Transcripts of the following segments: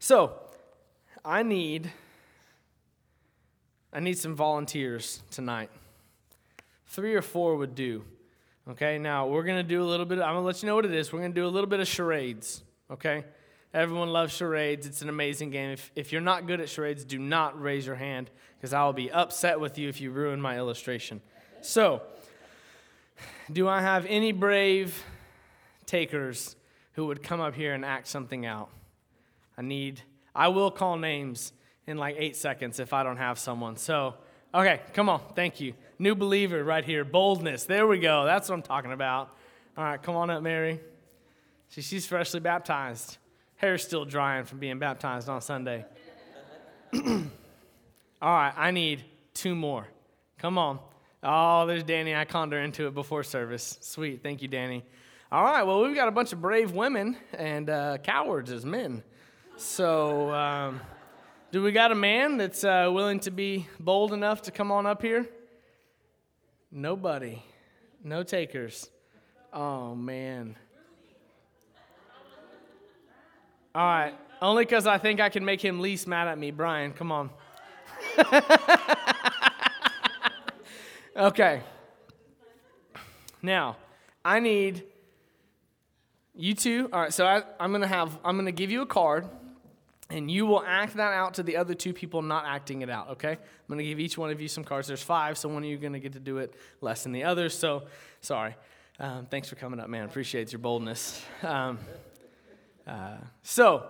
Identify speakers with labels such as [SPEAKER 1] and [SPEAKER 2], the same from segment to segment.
[SPEAKER 1] So, I need I need some volunteers tonight. Three or four would do. Okay, now we're gonna do a little bit. I'm gonna let you know what it is. We're gonna do a little bit of charades. Okay, everyone loves charades. It's an amazing game. If, if you're not good at charades, do not raise your hand because I will be upset with you if you ruin my illustration. So, do I have any brave takers who would come up here and act something out? I need. I will call names in like eight seconds if I don't have someone. So, okay, come on. Thank you. New believer right here. Boldness. There we go. That's what I'm talking about. All right, come on up, Mary. See, she's freshly baptized. Hair's still drying from being baptized on Sunday. All right, I need two more. Come on. Oh, there's Danny. I conned her into it before service. Sweet. Thank you, Danny. All right, well, we've got a bunch of brave women and uh, cowards as men. So, um, do we got a man that's uh, willing to be bold enough to come on up here? Nobody. No takers. Oh, man. All right. Only because I think I can make him least mad at me. Brian, come on. okay. Now, I need you two. All right, so I, I'm gonna have I'm gonna give you a card, and you will act that out to the other two people not acting it out. Okay? I'm gonna give each one of you some cards. There's five, so one of you are gonna get to do it less than the others. So, sorry. Um, thanks for coming up, man. Appreciate your boldness. Um, uh, so,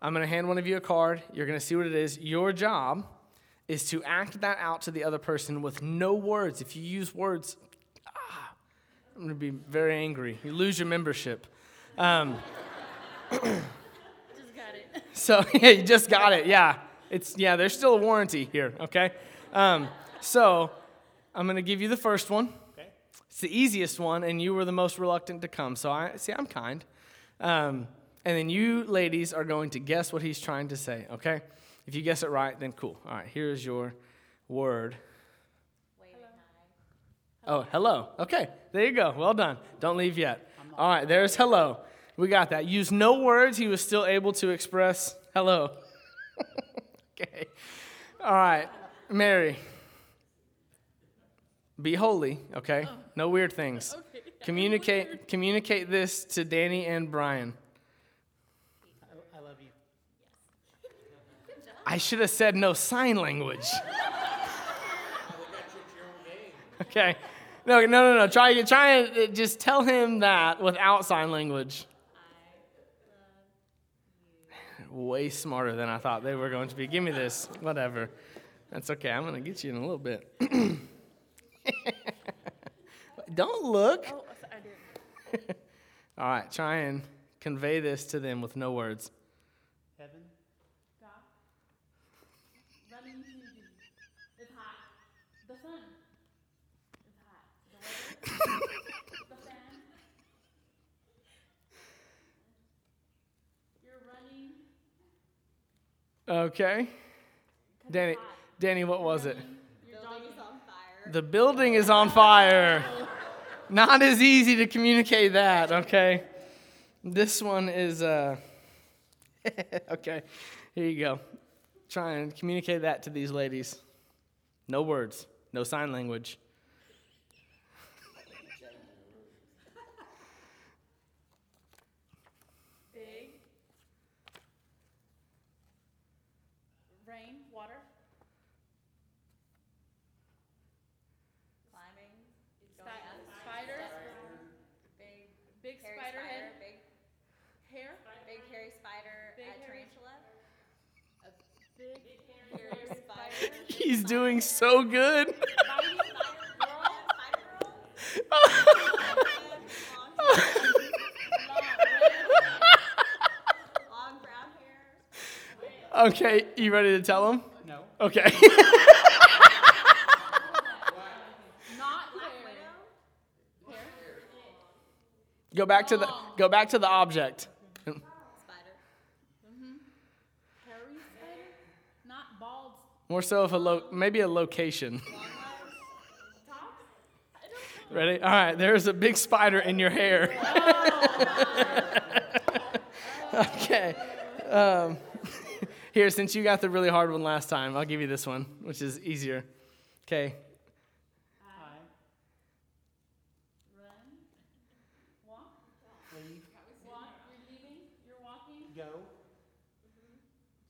[SPEAKER 1] I'm gonna hand one of you a card. You're gonna see what it is. Your job is to act that out to the other person with no words. If you use words, ah, I'm going to be very angry. You lose your membership. Um. so yeah, you just got it. Yeah, it's yeah. There's still a warranty here. Okay. Um, so I'm going to give you the first one.
[SPEAKER 2] Okay.
[SPEAKER 1] It's the easiest one, and you were the most reluctant to come. So I see. I'm kind. Um, and then you ladies are going to guess what he's trying to say. Okay. If you guess it right, then cool. All right. Here's your word. Oh, hello. Okay, there you go. Well done. Don't leave yet. All right, there's hello. We got that. Use no words. He was still able to express hello. okay. All right, Mary. Be holy, okay? No weird things. Communicate communicate this to Danny and Brian.
[SPEAKER 2] I, I love you.
[SPEAKER 1] I should have said no sign language. okay. No, no, no, no. Try, try and uh, just tell him that without sign language. Way smarter than I thought they were going to be. Give me this. Whatever. That's okay. I'm going to get you in a little bit. Don't look.
[SPEAKER 3] Oh, I did.
[SPEAKER 1] All right. Try and convey this to them with no words.
[SPEAKER 2] Heaven,
[SPEAKER 3] God. Running to you. It's hot. The sun. It's hot. The weather. the fan. You're running.
[SPEAKER 1] Okay. Danny, Danny, what was it?
[SPEAKER 3] Your dog is on fire.
[SPEAKER 1] The building is on fire. Not as easy to communicate that, okay? This one is, uh, okay, here you go. Try and communicate that to these ladies. No words, no sign language.
[SPEAKER 3] Big. Rain, water.
[SPEAKER 4] Climbing,
[SPEAKER 3] Spi-
[SPEAKER 4] going up.
[SPEAKER 3] spider.
[SPEAKER 4] Big,
[SPEAKER 3] Big
[SPEAKER 4] hairy
[SPEAKER 3] spider
[SPEAKER 4] spider,
[SPEAKER 3] head.
[SPEAKER 4] big,
[SPEAKER 3] Hair.
[SPEAKER 4] big hairy spider,
[SPEAKER 3] Big
[SPEAKER 4] a
[SPEAKER 3] hairy-
[SPEAKER 4] tarantula. A
[SPEAKER 3] Big
[SPEAKER 4] hairy spider.
[SPEAKER 1] He's doing so good.
[SPEAKER 4] Spider girl, spider girl. Long brown hair.
[SPEAKER 1] okay, you ready to tell him?
[SPEAKER 2] no.
[SPEAKER 1] Okay.
[SPEAKER 3] Not
[SPEAKER 4] Black
[SPEAKER 3] hair.
[SPEAKER 4] widow.
[SPEAKER 3] Hair.
[SPEAKER 1] go back to the go back to the object.
[SPEAKER 4] Spider.
[SPEAKER 3] Hairy spider. Not bald.
[SPEAKER 1] More so of a lo- maybe a location. Ready? All right, there's a big spider in your hair. okay. Um, Here, since you got the really hard one last time, I'll give you this one, which is easier. Okay.
[SPEAKER 2] I
[SPEAKER 3] Run. Walk.
[SPEAKER 2] leave,
[SPEAKER 3] Walk. You're leaving. You're walking
[SPEAKER 2] go,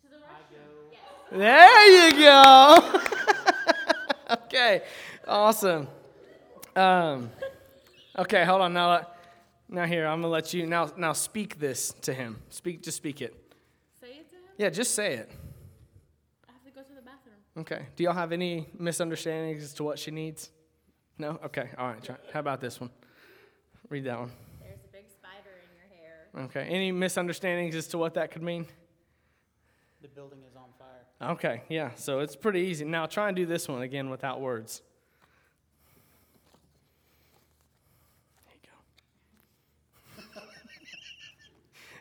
[SPEAKER 3] to the
[SPEAKER 2] I
[SPEAKER 3] restroom.
[SPEAKER 2] go.
[SPEAKER 3] Yes.
[SPEAKER 1] There you go. okay, awesome. Um, okay, hold on now. Now here, I'm gonna let you now. Now speak this to him. Speak, just speak it.
[SPEAKER 3] Say it to him.
[SPEAKER 1] Yeah, just say it.
[SPEAKER 3] I have to go to the bathroom.
[SPEAKER 1] Okay. Do y'all have any misunderstandings as to what she needs? No. Okay. All right. Try. How about this one? Read that one.
[SPEAKER 4] There's a big spider in your hair.
[SPEAKER 1] Okay. Any misunderstandings as to what that could mean?
[SPEAKER 2] The building is on fire.
[SPEAKER 1] Okay. Yeah. So it's pretty easy. Now try and do this one again without words. There you go.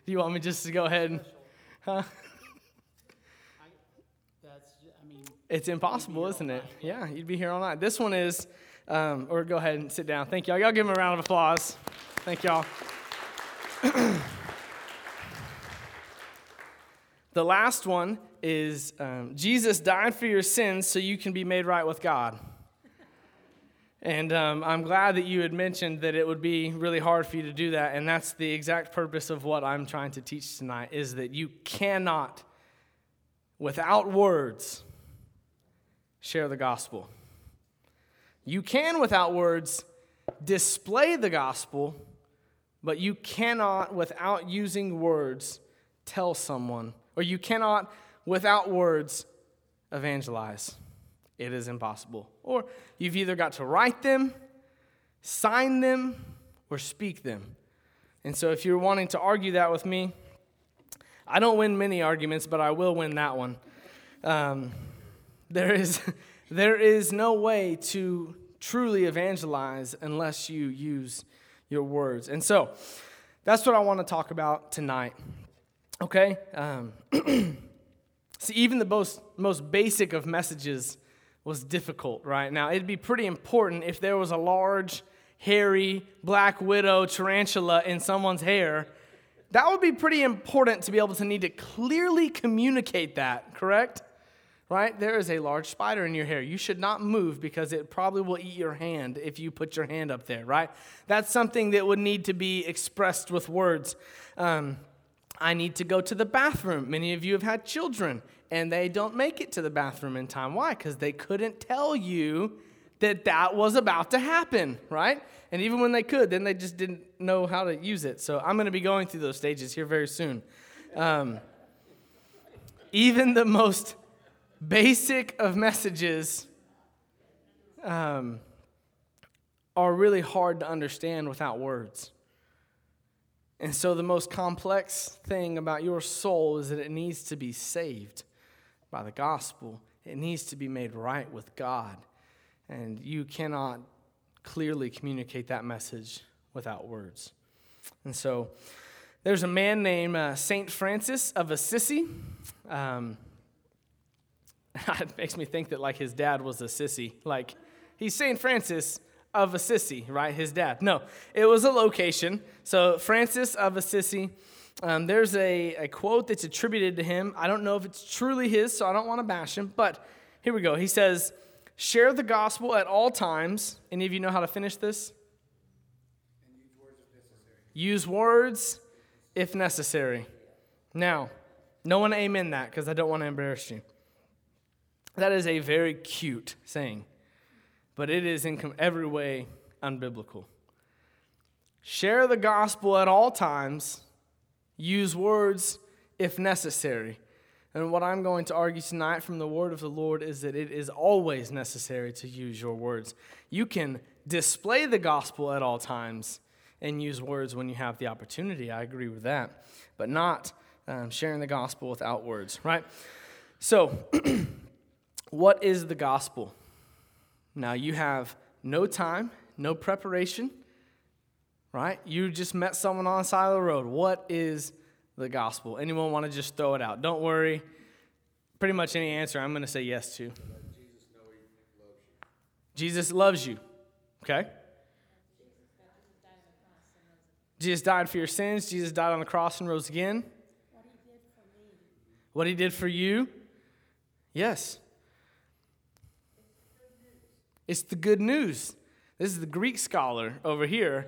[SPEAKER 1] do you want me just to go ahead and? Huh? It's impossible, isn't it? Yeah, you'd be here all night. This one is, um, or go ahead and sit down. Thank y'all. Y'all give him a round of applause. Thank y'all. the last one is um, Jesus died for your sins so you can be made right with God. And um, I'm glad that you had mentioned that it would be really hard for you to do that. And that's the exact purpose of what I'm trying to teach tonight is that you cannot, without words, share the gospel. You can, without words, display the gospel, but you cannot, without using words, tell someone, or you cannot, without words, evangelize. It is impossible. Or you've either got to write them, sign them, or speak them. And so if you're wanting to argue that with me, I don't win many arguments, but I will win that one. Um, there is, there is no way to truly evangelize unless you use your words. And so that's what I want to talk about tonight. Okay? Um, see, even the most, most basic of messages was difficult, right? Now, it'd be pretty important if there was a large, hairy, black widow tarantula in someone's hair. That would be pretty important to be able to need to clearly communicate that, correct? Right? There is a large spider in your hair. You should not move because it probably will eat your hand if you put your hand up there, right? That's something that would need to be expressed with words. Um, I need to go to the bathroom. Many of you have had children and they don't make it to the bathroom in time. Why? Because they couldn't tell you that that was about to happen, right? And even when they could, then they just didn't know how to use it. So I'm going to be going through those stages here very soon. Um, even the most basic of messages um, are really hard to understand without words. And so, the most complex thing about your soul is that it needs to be saved by the gospel. It needs to be made right with God. And you cannot clearly communicate that message without words. And so, there's a man named uh, St. Francis of Assisi. Um, it makes me think that, like, his dad was a sissy. Like, he's St. Francis of Assisi, right? His dad. No, it was a location. So, Francis of Assisi, um, there's a, a quote that's attributed to him. I don't know if it's truly his, so I don't want to bash him, but here we go. He says, Share the gospel at all times. Any of you know how to finish this? Use words if necessary. Now, no one amen that because I don't want to embarrass you. That is a very cute saying, but it is in every way unbiblical. Share the gospel at all times, use words if necessary. And what I'm going to argue tonight from the word of the Lord is that it is always necessary to use your words. You can display the gospel at all times and use words when you have the opportunity. I agree with that, but not um, sharing the gospel without words, right? So, what is the gospel? Now, you have no time, no preparation, right? You just met someone on the side of the road. What is the gospel? Anyone want to just throw it out? Don't worry. Pretty much any answer I'm going to say yes to. Jesus loves you. Okay? Jesus died for your sins. Jesus died on the cross and rose again. What he did for you? Yes. It's the good news. This is the Greek scholar over here.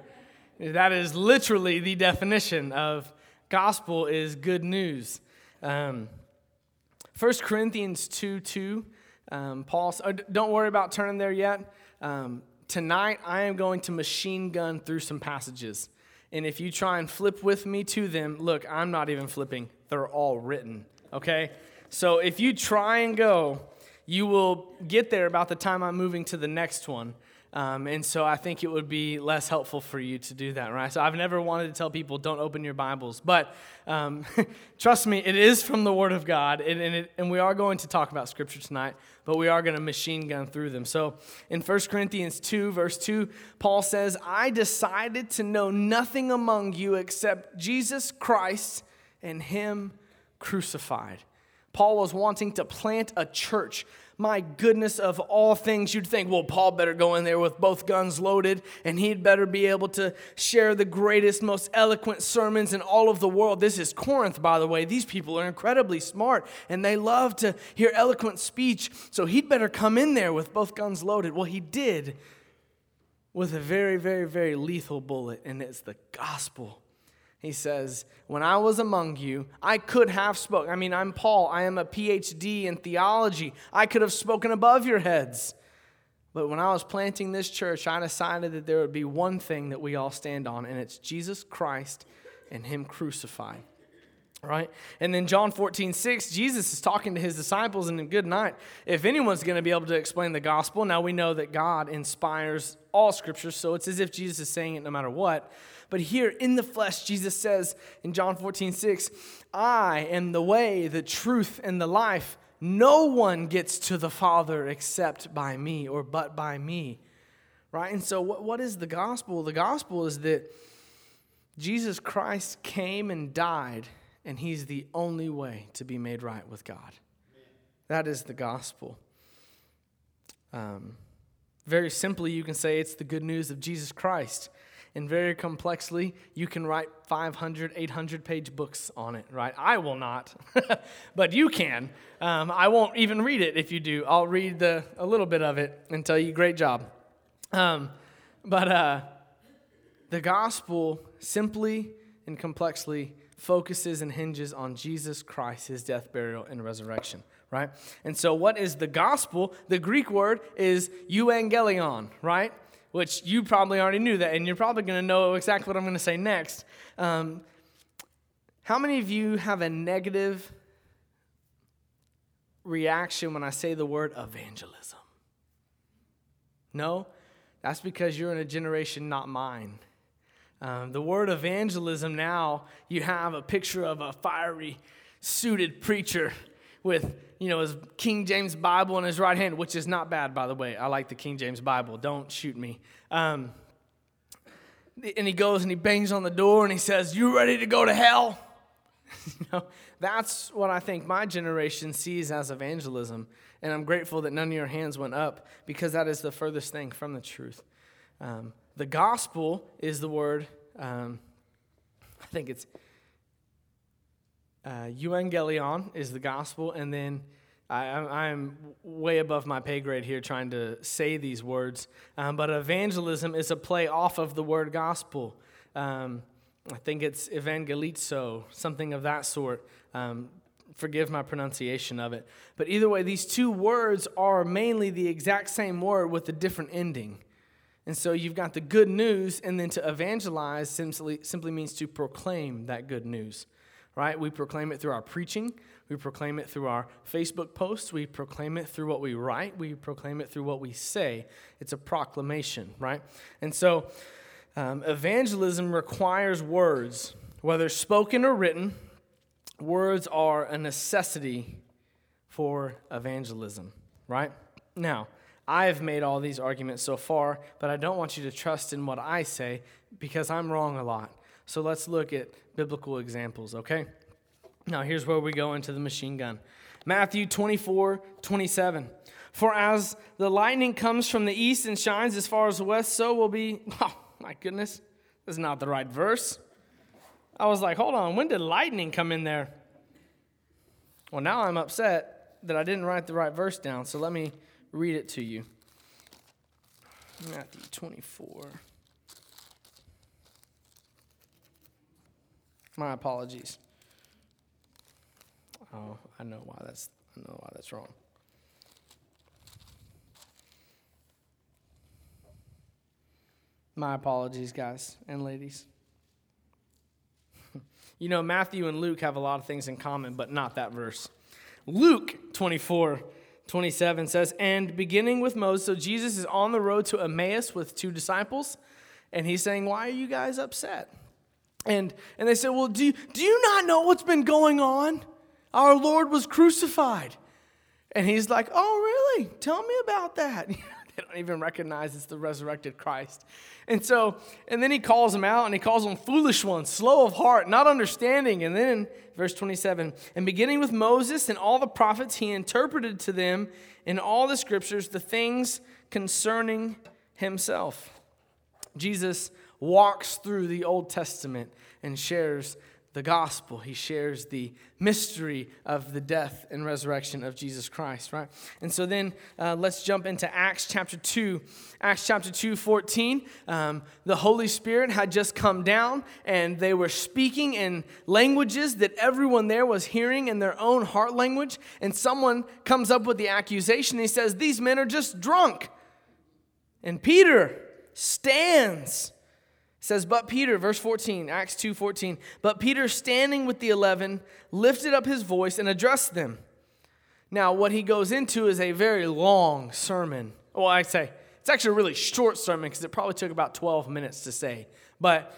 [SPEAKER 1] That is literally the definition of gospel is good news. Um, 1 Corinthians 2 2, um, Paul, oh, don't worry about turning there yet. Um, tonight, I am going to machine gun through some passages. And if you try and flip with me to them, look, I'm not even flipping, they're all written, okay? So if you try and go, you will get there about the time I'm moving to the next one. Um, and so I think it would be less helpful for you to do that, right? So I've never wanted to tell people don't open your Bibles, but um, trust me, it is from the Word of God, and, and, it, and we are going to talk about Scripture tonight, but we are going to machine gun through them. So in 1 Corinthians 2, verse 2, Paul says, I decided to know nothing among you except Jesus Christ and Him crucified. Paul was wanting to plant a church my goodness, of all things, you'd think, well, Paul better go in there with both guns loaded, and he'd better be able to share the greatest, most eloquent sermons in all of the world. This is Corinth, by the way. These people are incredibly smart, and they love to hear eloquent speech, so he'd better come in there with both guns loaded. Well, he did with a very, very, very lethal bullet, and it's the gospel. He says, When I was among you, I could have spoken. I mean, I'm Paul. I am a PhD in theology. I could have spoken above your heads. But when I was planting this church, I decided that there would be one thing that we all stand on, and it's Jesus Christ and Him crucified. Right? And then John 14, 6, Jesus is talking to his disciples and good night. If anyone's going to be able to explain the gospel, now we know that God inspires all scripture, so it's as if Jesus is saying it no matter what. But here in the flesh, Jesus says in John 14, 6, I am the way, the truth, and the life. No one gets to the Father except by me or but by me. Right? And so, what, what is the gospel? The gospel is that Jesus Christ came and died, and he's the only way to be made right with God. That is the gospel. Um, very simply, you can say it's the good news of Jesus Christ and very complexly, you can write 500, 800 page books on it, right? I will not, but you can. Um, I won't even read it if you do. I'll read the, a little bit of it and tell you, great job. Um, but uh, the gospel simply and complexly focuses and hinges on Jesus Christ, his death, burial, and resurrection, right? And so, what is the gospel? The Greek word is euangelion, right? which you probably already knew that, and you're probably going to know exactly what I'm going to say next. Um, how many of you have a negative reaction when I say the word evangelism? No? That's because you're in a generation not mine. Um, the word evangelism now, you have a picture of a fiery, suited preacher with you know his King James Bible in his right hand, which is not bad, by the way. I like the King James Bible. Don't shoot me. Um, and he goes and he bangs on the door and he says, "You ready to go to hell?" you know, that's what I think my generation sees as evangelism, and I'm grateful that none of your hands went up because that is the furthest thing from the truth. Um, the gospel is the word. Um, I think it's uh, euangelion is the gospel, and then I, am way above my pay grade here trying to say these words, um, but evangelism is a play off of the word gospel. Um, I think it's evangelizo, something of that sort. Um, forgive my pronunciation of it. But either way, these two words are mainly the exact same word with a different ending. And so you've got the good news, and then to evangelize simply, simply means to proclaim that good news right? We proclaim it through our preaching. We proclaim it through our Facebook posts. We proclaim it through what we write. We proclaim it through what we say. It's a proclamation, right? And so um, evangelism requires words, whether spoken or written. Words are a necessity for evangelism, right? Now, I have made all these arguments so far, but I don't want you to trust in what I say because I'm wrong a lot. So let's look at biblical examples, okay? Now, here's where we go into the machine gun Matthew 24, 27. For as the lightning comes from the east and shines as far as the west, so will be. Oh, my goodness, this is not the right verse. I was like, hold on, when did lightning come in there? Well, now I'm upset that I didn't write the right verse down, so let me read it to you. Matthew 24. My apologies. Oh, I know why that's I know why that's wrong. My apologies, guys and ladies. you know, Matthew and Luke have a lot of things in common, but not that verse. Luke 24, 27 says, And beginning with Moses, so Jesus is on the road to Emmaus with two disciples, and he's saying, Why are you guys upset? And, and they said, Well, do you, do you not know what's been going on? Our Lord was crucified. And he's like, Oh, really? Tell me about that. they don't even recognize it's the resurrected Christ. And so, and then he calls them out and he calls them foolish ones, slow of heart, not understanding. And then verse 27, and beginning with Moses and all the prophets, he interpreted to them in all the scriptures the things concerning himself. Jesus walks through the Old Testament and shares the gospel. He shares the mystery of the death and resurrection of Jesus Christ, right? And so then uh, let's jump into Acts chapter 2. Acts chapter 2, 14. Um, the Holy Spirit had just come down and they were speaking in languages that everyone there was hearing in their own heart language. And someone comes up with the accusation. He says, These men are just drunk. And Peter stands says, But Peter, verse 14, Acts 2 14, but Peter, standing with the eleven, lifted up his voice and addressed them. Now, what he goes into is a very long sermon. Well, I say, it's actually a really short sermon because it probably took about 12 minutes to say. But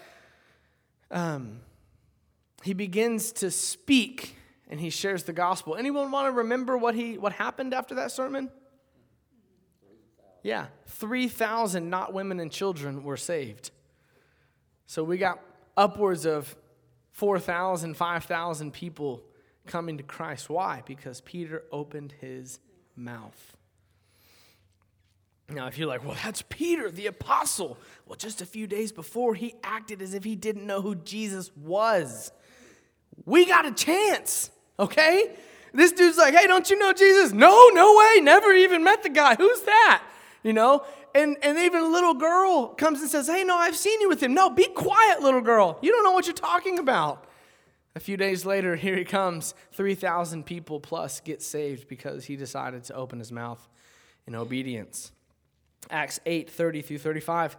[SPEAKER 1] um, he begins to speak and he shares the gospel. Anyone want to remember what, he, what happened after that sermon? Yeah, 3,000 not women and children were saved. So we got upwards of 4,000, 5,000 people coming to Christ. Why? Because Peter opened his mouth. Now, if you're like, well, that's Peter, the apostle. Well, just a few days before, he acted as if he didn't know who Jesus was. We got a chance, okay? This dude's like, hey, don't you know Jesus? No, no way, never even met the guy. Who's that? You know? And, and even a little girl comes and says, Hey, no, I've seen you with him. No, be quiet, little girl. You don't know what you're talking about. A few days later, here he comes. 3,000 people plus get saved because he decided to open his mouth in obedience. Acts 8 30 through 35.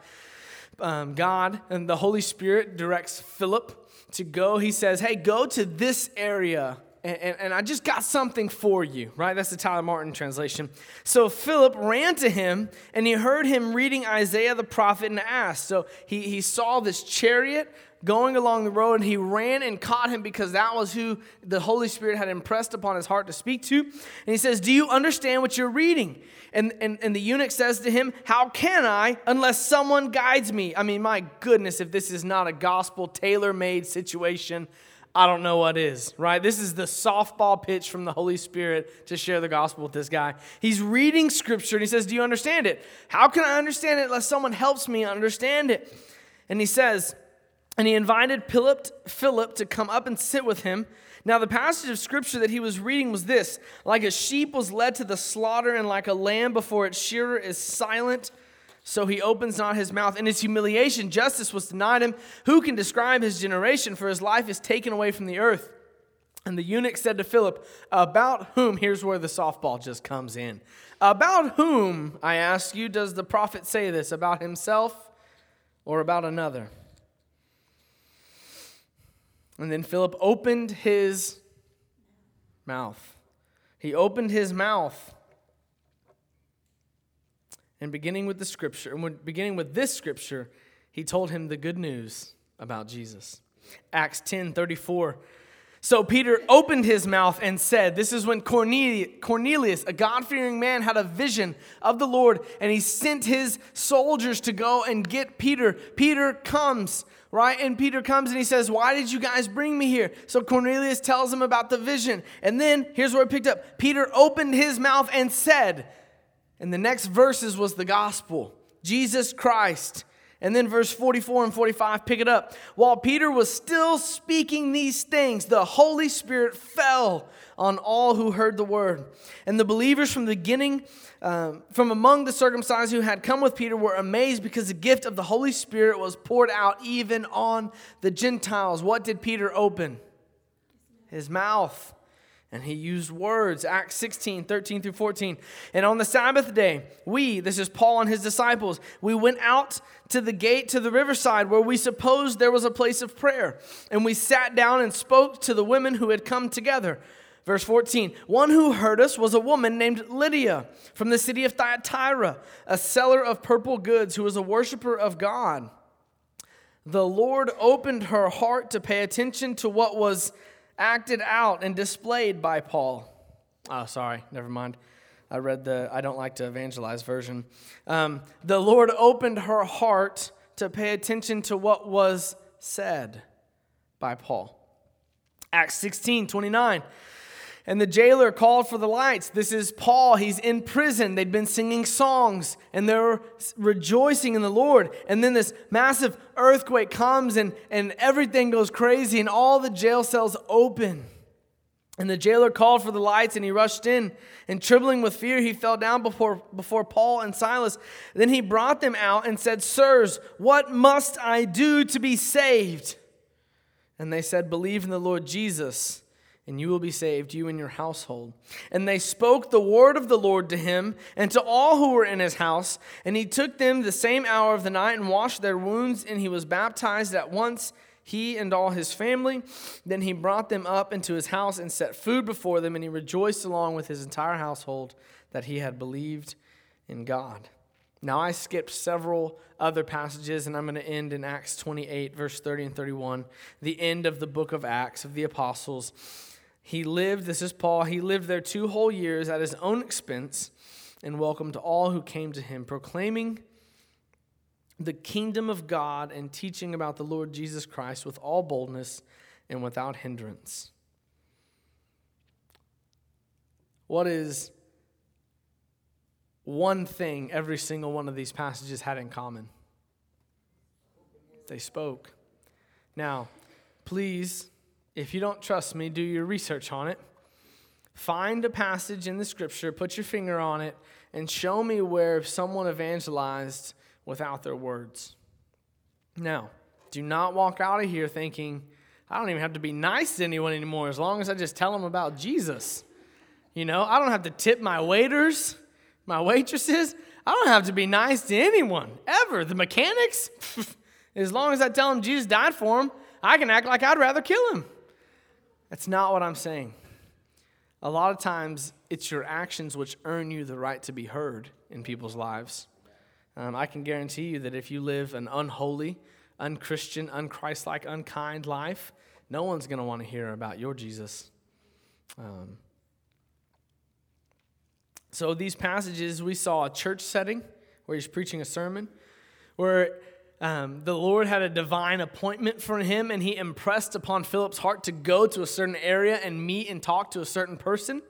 [SPEAKER 1] Um, God and the Holy Spirit directs Philip to go. He says, Hey, go to this area and, and, and, I just got something for you, right? That's the Tyler Martin translation. So Philip ran to him and he heard him reading Isaiah the prophet and asked. So he, he saw this chariot going along the road and he ran and caught him because that was who the Holy Spirit had impressed upon his heart to speak to. And he says, Do you understand what you're reading? And, and, and the eunuch says to him, How can I unless someone guides me? I mean, my goodness, if this is not a gospel tailor made situation I don't know what is, right? This is the softball pitch from the Holy Spirit to share the gospel with this guy. He's reading scripture and he says, Do you understand it? How can I understand it unless someone helps me understand it? And he says, and he invited Philip, to come up and sit with him. Now, the passage of scripture that he was reading was this Like a sheep was led to the slaughter, and like a lamb before its shearer is silent, so he opens not his mouth. In his humiliation, justice was denied him. Who can describe his generation? For his life is taken away from the earth. And the eunuch said to Philip, About whom, here's where the softball just comes in. About whom, I ask you, does the prophet say this? About himself or about another? And then Philip opened his mouth. He opened his mouth and beginning with the scripture, and beginning with this scripture, he told him the good news about Jesus. Acts 10 34. So Peter opened his mouth and said, This is when Cornelius, a God fearing man, had a vision of the Lord, and he sent his soldiers to go and get Peter. Peter comes, right? And Peter comes and he says, Why did you guys bring me here? So Cornelius tells him about the vision. And then here's where it picked up Peter opened his mouth and said, and the next verses was the gospel Jesus Christ. And then verse 44 and 45, pick it up. While Peter was still speaking these things, the Holy Spirit fell on all who heard the word. And the believers from the beginning, um, from among the circumcised who had come with Peter, were amazed because the gift of the Holy Spirit was poured out even on the Gentiles. What did Peter open? His mouth and he used words acts 16 13 through 14 and on the sabbath day we this is paul and his disciples we went out to the gate to the riverside where we supposed there was a place of prayer. And we sat down and spoke to the women who had come together. Verse 14 one who heard us was a woman named lydia from the city of thyatira a seller of purple goods who was a worshiper of god. The lord opened her heart to pay attention to what was acted out and displayed by Paul. Oh, sorry, never mind. I read the I don't like to evangelize version. Um, the Lord opened her heart to pay attention to what was said by Paul. Acts 16 29. And the jailer called for the lights. This is Paul. He's in prison. They'd been singing songs and they're rejoicing in the Lord. And then this massive earthquake comes and, and everything goes crazy and all the jail cells open. And the jailer called for the lights and he rushed in. And trembling with fear, he fell down before, before Paul and Silas. Then he brought them out and said, Sirs, what must I do to be saved? And they said, Believe in the Lord Jesus and you will be saved, you and your household. And they spoke the word of the Lord to him and to all who were in his house. And he took them the same hour of the night and washed their wounds, and he was baptized at once, he and all his family. Then he brought them up into his house and set food before them, and he rejoiced along with his entire household that he had believed in God. Now, I skipped several other passages, and I'm going to end in Acts 28, verse 30 and 31, the end of the book of Acts of the apostles. He lived, this is Paul, he lived there two whole years at his own expense and welcomed all who came to him, proclaiming the kingdom of God and teaching about the Lord Jesus Christ with all boldness and without hindrance. What is one thing every single one of these passages had in common? They spoke. Now, please if you don't trust me, do your research on it. Find a passage in the scripture, put your finger on it, and show me where someone evangelized without their words. Now, do not walk out of here thinking, I don't even have to be nice to anyone anymore as long as I just tell them about Jesus. You know, I don't have to tip my waiters, my waitresses. I don't have to be nice to anyone ever. The mechanics, as long as I tell them Jesus died for them, I can act like I'd rather kill him. That's not what I'm saying. A lot of times, it's your actions which earn you the right to be heard in people's lives. Um, I can guarantee you that if you live an unholy, unchristian, unchristlike, unkind life, no one's going to want to hear about your Jesus. Um, so, these passages, we saw a church setting where he's preaching a sermon, where um, the Lord had a divine appointment for him, and he impressed upon Philip's heart to go to a certain area and meet and talk to a certain person.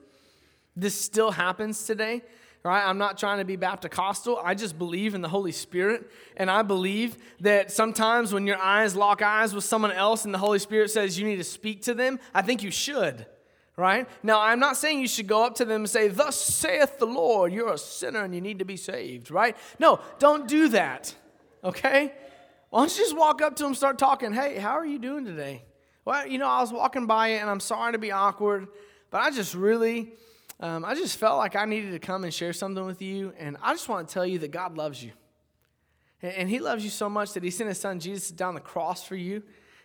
[SPEAKER 1] This still happens today, right? I'm not trying to be Baptist-costal. I just believe in the Holy Spirit, and I believe that sometimes when your eyes lock eyes with someone else and the Holy Spirit says you need to speak to them, I think you should right? Now, I'm not saying you should go up to them and say, Thus saith the Lord, you're a sinner and you need to be saved, right? No, don't do that okay? Why don't you just walk up to him, start talking? Hey, how are you doing today? Well, you know, I was walking by and I'm sorry to be awkward, but I just really, um, I just felt like I needed to come and share something with you, and I just want to tell you that God loves you. And, and He loves you so much that He sent His Son Jesus down the cross for you.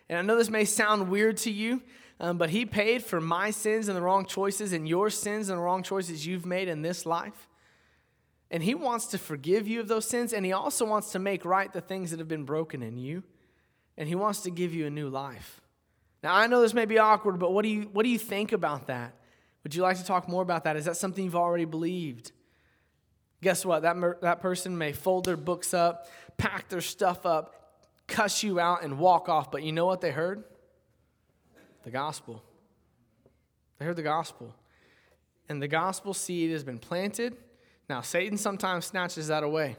[SPEAKER 1] And I know this may sound weird to you, um, but He paid for my sins and the wrong choices, and your sins and the wrong choices you've made in this life. And He wants to forgive you of those sins, and He also wants to make right the things that have been broken in you. And He wants to give you a new life. Now, I know this may be awkward, but what do you, what do you think about that? Would you like to talk more about that? Is that something you've already believed? Guess what? That, that person may fold their books up, pack their stuff up, cuss you out, and walk off. But you know what they heard? The gospel. They heard the gospel. And the gospel seed has been planted now, Satan sometimes snatches that away.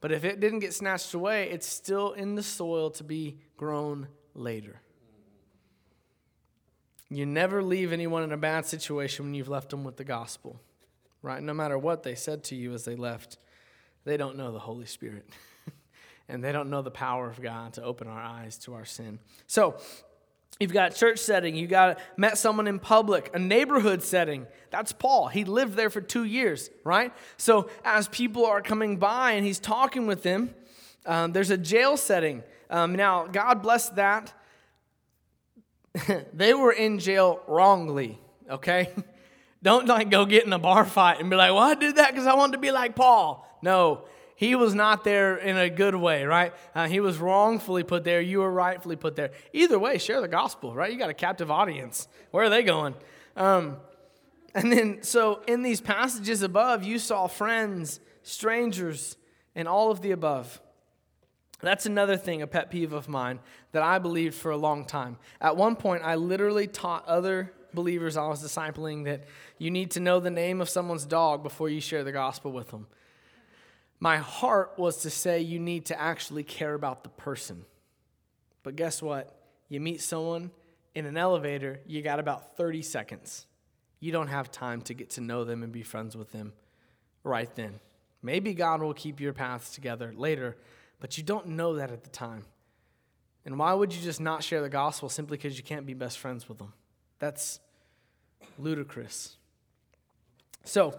[SPEAKER 1] But if it didn't get snatched away, it's still in the soil to be grown later. You never leave anyone in a bad situation when you've left them with the gospel, right? No matter what they said to you as they left, they don't know the Holy Spirit. and they don't know the power of God to open our eyes to our sin. So, You've got church setting, you got met someone in public, a neighborhood setting. That's Paul. He lived there for two years, right? So as people are coming by and he's talking with them, um, there's a jail setting. Um, now, God bless that. they were in jail wrongly, okay? Don't like go get in a bar fight and be like, well, I did that because I wanted to be like Paul. No, he was not there in a good way, right? Uh, he was wrongfully put there. You were rightfully put there. Either way, share the gospel, right? You got a captive audience. Where are they going? Um, and then, so in these passages above, you saw friends, strangers, and all of the above. That's another thing, a pet peeve of mine that I believed for a long time. At one point, I literally taught other believers I was discipling that you need to know the name of someone's dog before you share the gospel with them. My heart was to say you need to actually care about the person. But guess what? You meet someone in an elevator, you got about 30 seconds. You don't have time to get to know them and be friends with them right then. Maybe God will keep your paths together later, but you don't know that at the time. And why would you just not share the gospel simply because you can't be best friends with them? That's ludicrous. So,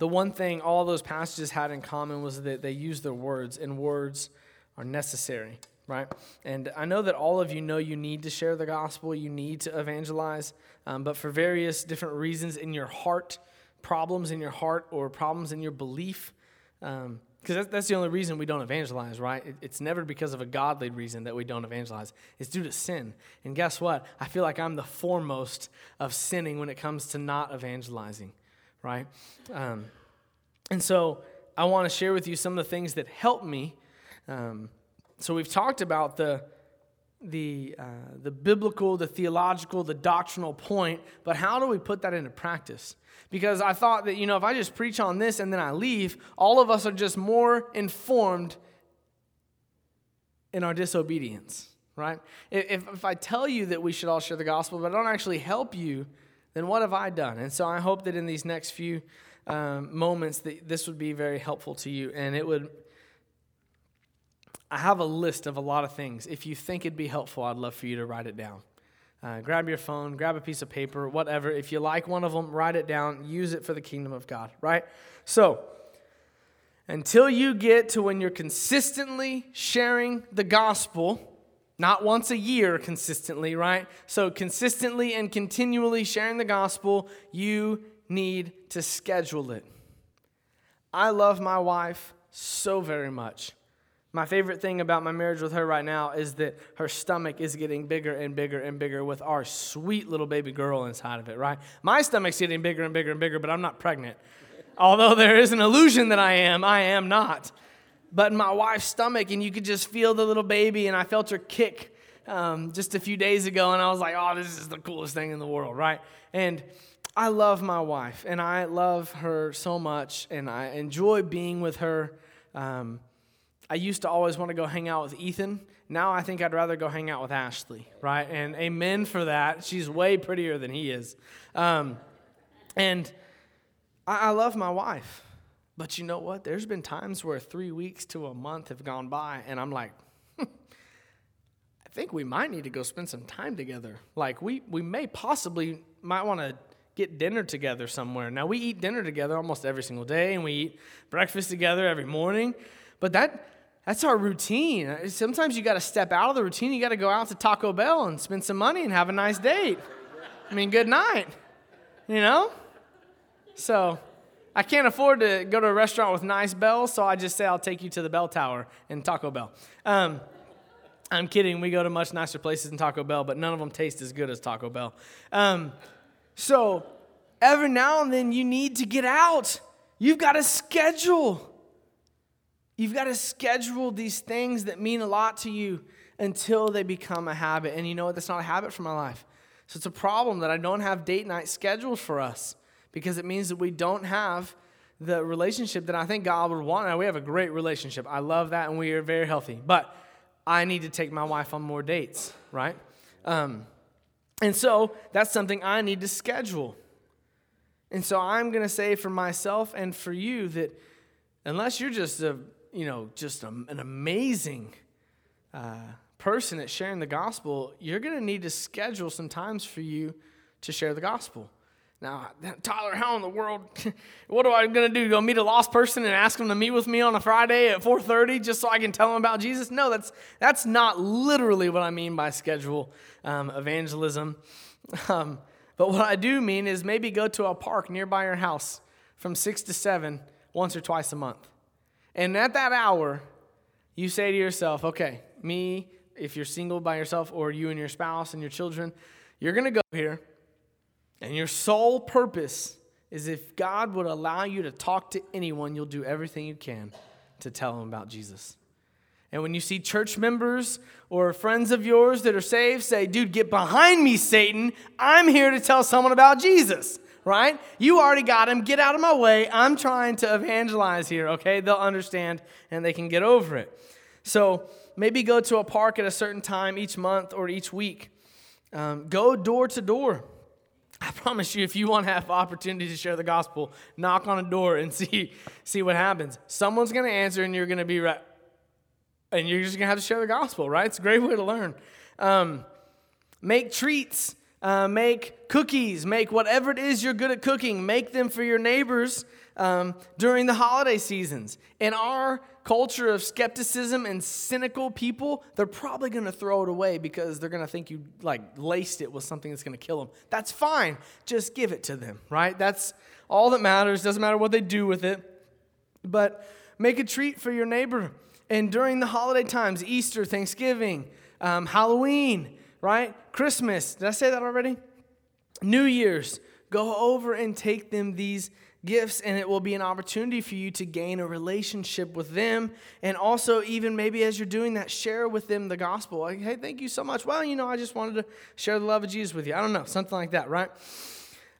[SPEAKER 1] the one thing all those passages had in common was that they used their words, and words are necessary, right? And I know that all of you know you need to share the gospel, you need to evangelize, um, but for various different reasons in your heart, problems in your heart, or problems in your belief, um, because that's, the only reason we don't evangelize, right? It, it's never because of a godly reason that we don't evangelize. It's due to sin. And guess what? I feel like I'm the foremost of sinning when it comes to not evangelizing, right? Um, and so I want to share with you some of the things that help me. Um, so we've talked about the the, uh, the biblical, the theological, the doctrinal point, but how do we put that into practice? Because I thought that, you know, if I just preach on this and then I leave, all of us are just more informed in our disobedience, right? If, if I tell you that we should all share the gospel, but I don't actually help you, then what have I done? And so I hope that in these next few um, moments that this would be very helpful to you and it would I have a list of a lot of things. If you think it'd be helpful, I'd love for you to write it down. Uh, grab your phone, grab a piece of paper, whatever. If you like one of them, write it down. Use it for the kingdom of God, right? So, until you get to when you're consistently sharing the gospel, not once a year consistently, right? So, consistently and continually sharing the gospel, you need to schedule it. I love my wife so very much. My favorite thing about my marriage with her right now is that her stomach is getting bigger and bigger and bigger with our sweet little baby girl inside of it, right? My stomach's getting bigger and bigger and bigger, but I'm not pregnant. Although there is an illusion that I am, I am not. But in my wife's stomach, and you could just feel the little baby, and I felt her kick um, just a few days ago, and I was like, oh, this is the coolest thing in the world, right? And I love my wife, and I love her so much, and I enjoy being with her. Um, I used to always want to go hang out with Ethan. Now I think I'd rather go hang out with Ashley, right? And amen for that. She's way prettier than he is. Um, and I, I love my wife. But you know what? There's been times where three weeks to a month have gone by, and I'm like, I think we might need to go spend some time together. Like, we, we may possibly might want to get dinner together somewhere. Now, we eat dinner together almost every single day, and we eat breakfast together every morning. But that that's our routine. Sometimes you got to step out of the routine. You got to go out to Taco Bell and spend some money and have a nice date. I mean, good night. You know? So, I can't afford to go to a restaurant with nice bells, so I just say I'll take you to the bell tower in Taco Bell. Um, I'm kidding. We go to much nicer places than Taco Bell, but none of them taste as good as Taco Bell. Um, so, every now and then, you need to get out. You've got to schedule. You've got to schedule these things that mean a lot to you until they become a habit. And you know what? That's not a habit for my life. So it's a problem that I don't have date night scheduled for us because it means that we don't have the relationship that I think God would want. Now, we have a great relationship. I love that, and we are very healthy. But I need to take my wife on more dates, right? Um, and so that's something I need to schedule. And so I'm going to say for myself and for you that unless you're just a, you know, just a, an amazing uh, person at sharing the gospel, you're going to need to schedule some times for you to share the gospel. Now, Tyler, how in the world? What am I going to do? Go meet a lost person and ask them to meet with me on a Friday at 4:30 just so I can tell them about Jesus? No, that's that's not literally what I mean by schedule um, evangelism. Um, but what I do mean is maybe go to a park nearby your house from six to seven once or twice a month, and at that hour, you say to yourself, "Okay, me, if you're single by yourself, or you and your spouse and your children, you're going to go here." And your sole purpose is if God would allow you to talk to anyone, you'll do everything you can to tell them about Jesus. And when you see church members or friends of yours that are saved, say, dude, get behind me, Satan. I'm here to tell someone about Jesus, right? You already got him. Get out of my way. I'm trying to evangelize here, okay? They'll understand and they can get over it. So maybe go to a park at a certain time each month or each week. Um, go door to door. I promise you, if you want to have opportunity to share the gospel, knock on a door and see, see what happens. Someone's going to answer, and you're going to be right. And you're just going to have to share the gospel, right? It's a great way to learn. Um, make treats, uh, make cookies, make whatever it is you're good at cooking, make them for your neighbors um, during the holiday seasons. In our culture of skepticism and cynical people, they're probably going to throw it away because they're going to think you like laced it with something that's going to kill them. That's fine. Just give it to them, right? That's all that matters. Doesn't matter what they do with it. But make a treat for your neighbor. And during the holiday times, Easter, Thanksgiving, um, Halloween, right? Christmas. Did I say that already? New Year's. Go over and take them these gifts, and it will be an opportunity for you to gain a relationship with them. And also, even maybe as you're doing that, share with them the gospel. Like, hey, thank you so much. Well, you know, I just wanted to share the love of Jesus with you. I don't know, something like that, right?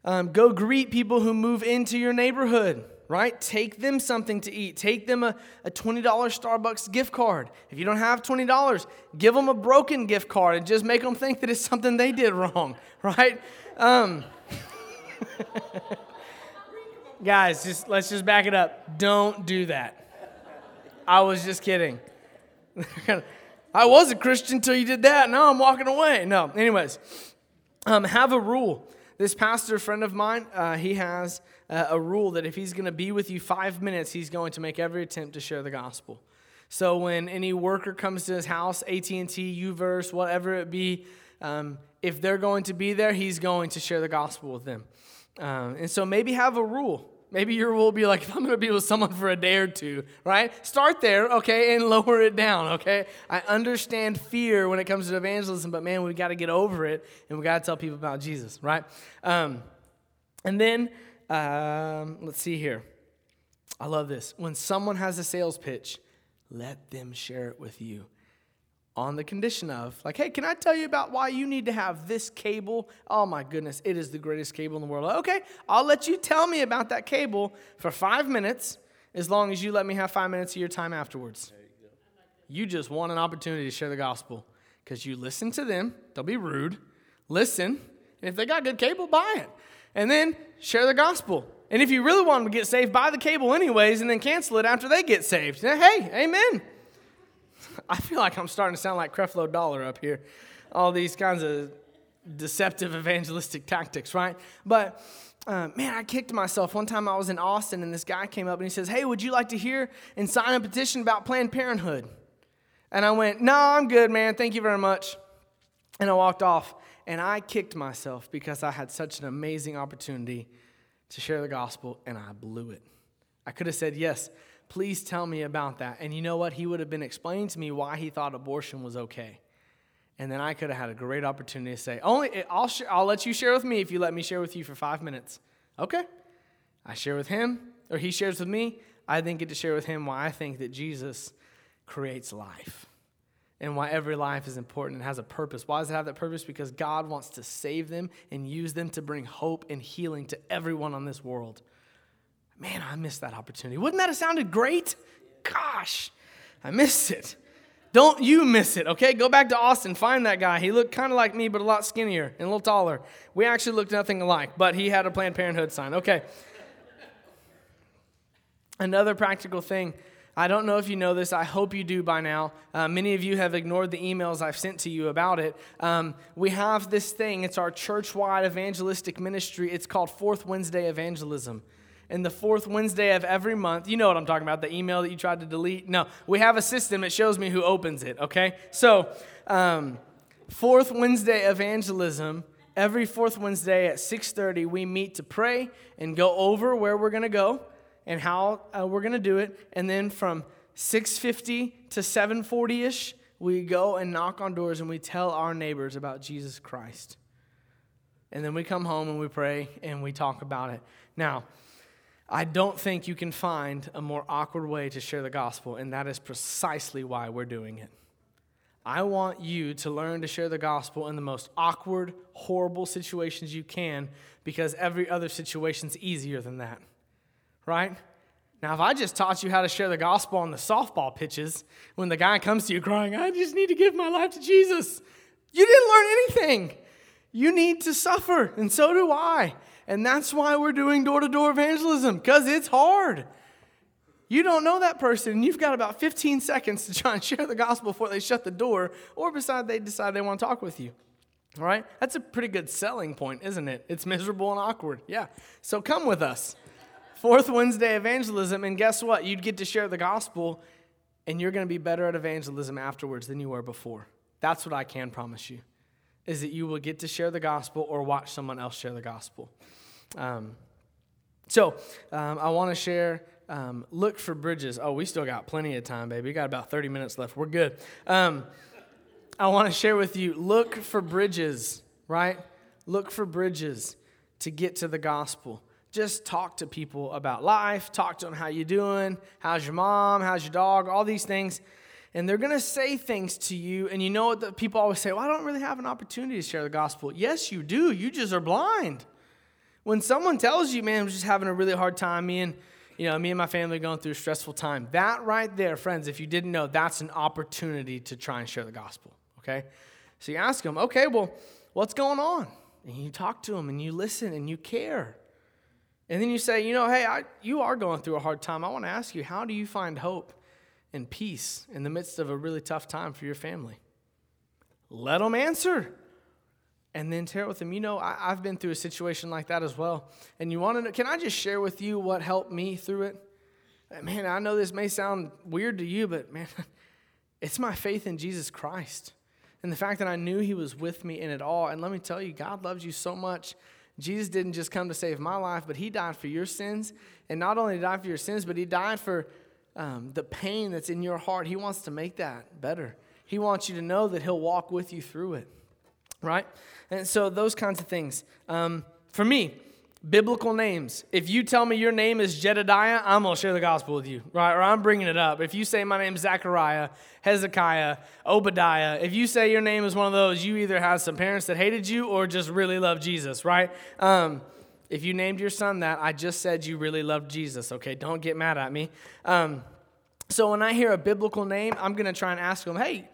[SPEAKER 1] Um, go greet people who move into your neighborhood, right? Take them something to eat. Take them a, a $20 Starbucks gift card. If you don't have $20, give them a broken gift card and just make them think that it's something they did wrong, right? Um, Guys, just let's just back it up. Don't do that. I was just kidding. I was a Christian until you did that. Now I'm walking away. No, anyways, um, have a rule. This pastor friend of mine, uh, he has uh, a rule that if he's going to be with you five minutes, he's going to make every attempt to share the gospel. So when any worker comes to his house, AT&T, UVerse, whatever it be, um, if they're going to be there, he's going to share the gospel with them. Um, and so maybe have a rule. Maybe your rule will be like, if I'm going to be with someone for a day or two, right? Start there, okay, and lower it down, okay? I understand fear when it comes to evangelism, but man, we've got to get over it and we've got to tell people about Jesus, right? Um, and then, um, let's see here. I love this. When someone has a sales pitch, let them share it with you on the condition of, like, hey, can I tell you about why you need to have this cable? Oh my goodness, it is the greatest cable in the world. Okay, I'll let you tell me about that cable for five minutes as long as you let me have five minutes of your time afterwards. You, you just want an opportunity to share the gospel because you listen to them, they'll be rude, listen, and if they got good cable, buy it. And then share the gospel. And if you really want them to get saved, buy the cable anyways and then cancel it after they get saved. Hey, amen. I feel like I'm starting to sound like Creflo Dollar up here. All these kinds of deceptive evangelistic tactics, right? But uh, man, I kicked myself. One time I was in Austin and this guy came up and he says, Hey, would you like to hear and sign a petition about Planned Parenthood? And I went, No, I'm good, man. Thank you very much. And I walked off and I kicked myself because I had such an amazing opportunity to share the gospel and I blew it. I could have said yes, Please tell me about that. And you know what? He would have been explaining to me why he thought abortion was okay. And then I could have had a great opportunity to say, only I'll, sh- I'll let you share with me if you let me share with you for five minutes. Okay. I share with him, or he shares with me. I then get to share with him why I think that Jesus creates life and why every life is important and has a purpose. Why does it have that purpose? Because God wants to save them and use them to bring hope and healing to everyone on this world. Man, I missed that opportunity. Wouldn't that have sounded great? Gosh, I missed it. Don't you miss it, okay? Go back to Austin, find that guy. He looked kind of like me, but a lot skinnier and a little taller. We actually looked nothing alike, but he had a Planned Parenthood sign. Okay. Another practical thing I don't know if you know this. I hope you do by now. Uh, many of you have ignored the emails I've sent to you about it. Um, we have this thing, it's our church wide evangelistic ministry. It's called Fourth Wednesday Evangelism. And the fourth Wednesday of every month, you know what I'm talking about, the email that you tried to delete? No, we have a system. It shows me who opens it, okay? So, um, fourth Wednesday evangelism every fourth wednesday at 6.30 we meet to pray and go over where we're going to go and how uh, we're going to do it. And then from 6:50 to 7:40ish, we go and knock on doors and we tell our neighbors about Jesus Christ. And then we come home and we pray and we talk about it. Now, I don't think you can find a more awkward way to share the gospel, and that is precisely why we're doing it. I want you to learn to share the gospel in the most awkward, horrible situations you can because every other situation's easier than that right? Now, if I just taught you how to share the gospel on the softball pitches, when the guy comes to you crying, I just need to give my life to Jesus, you didn't learn anything. You need to suffer, and so do I. And that's why we're doing door to door evangelism, because it's hard. You don't know that person, and you've got about 15 seconds to try and share the gospel before they shut the door, or beside they decide they want to talk with you. All right? That's a pretty good selling point, isn't it? It's miserable and awkward. Yeah. So come with us. Fourth Wednesday evangelism, and guess what? You'd get to share the gospel, and you're going to be better at evangelism afterwards than you were before. That's what I can promise you, is that you will get to share the gospel or watch someone else share the gospel. Um, so um, I want to share. Um, look for bridges. Oh, we still got plenty of time, baby. We got about 30 minutes left. We're good. Um, I want to share with you look for bridges, right? Look for bridges to get to the gospel just talk to people about life talk to them how you doing how's your mom how's your dog all these things and they're going to say things to you and you know what the people always say well i don't really have an opportunity to share the gospel yes you do you just are blind when someone tells you man i'm just having a really hard time me and you know me and my family are going through a stressful time that right there friends if you didn't know that's an opportunity to try and share the gospel okay so you ask them okay well what's going on and you talk to them and you listen and you care and then you say, you know, hey, I, you are going through a hard time. I want to ask you, how do you find hope and peace in the midst of a really tough time for your family? Let them answer. And then tear it with them. You know, I, have been through a situation like that as well. And you want to know, can I just share with you what helped me through it? Man, I know this may sound weird to you, but man, it's my faith in Jesus Christ. And the fact that I knew He was with me in it all. And let me tell you, God loves you so much Jesus didn't just come to save my life, but he died for your sins. And not only did he die for your sins, but he died for um, the pain that's in your heart. He wants to make that better. He wants you to know that he'll walk with you through it, right? And so, those kinds of things. Um, for me, biblical names. If you tell me your name is Jedediah, I'm going to share the gospel with you, right? Or I'm bringing it up. If you say my name's Zechariah, Hezekiah, Obadiah, if you say your name is one of those, you either have some parents that hated you or just really love Jesus, right? Um, if you named your son that, I just said you really loved Jesus, okay? Don't get mad at me. Um, so when I hear a biblical name, I'm going to try and ask them, hey,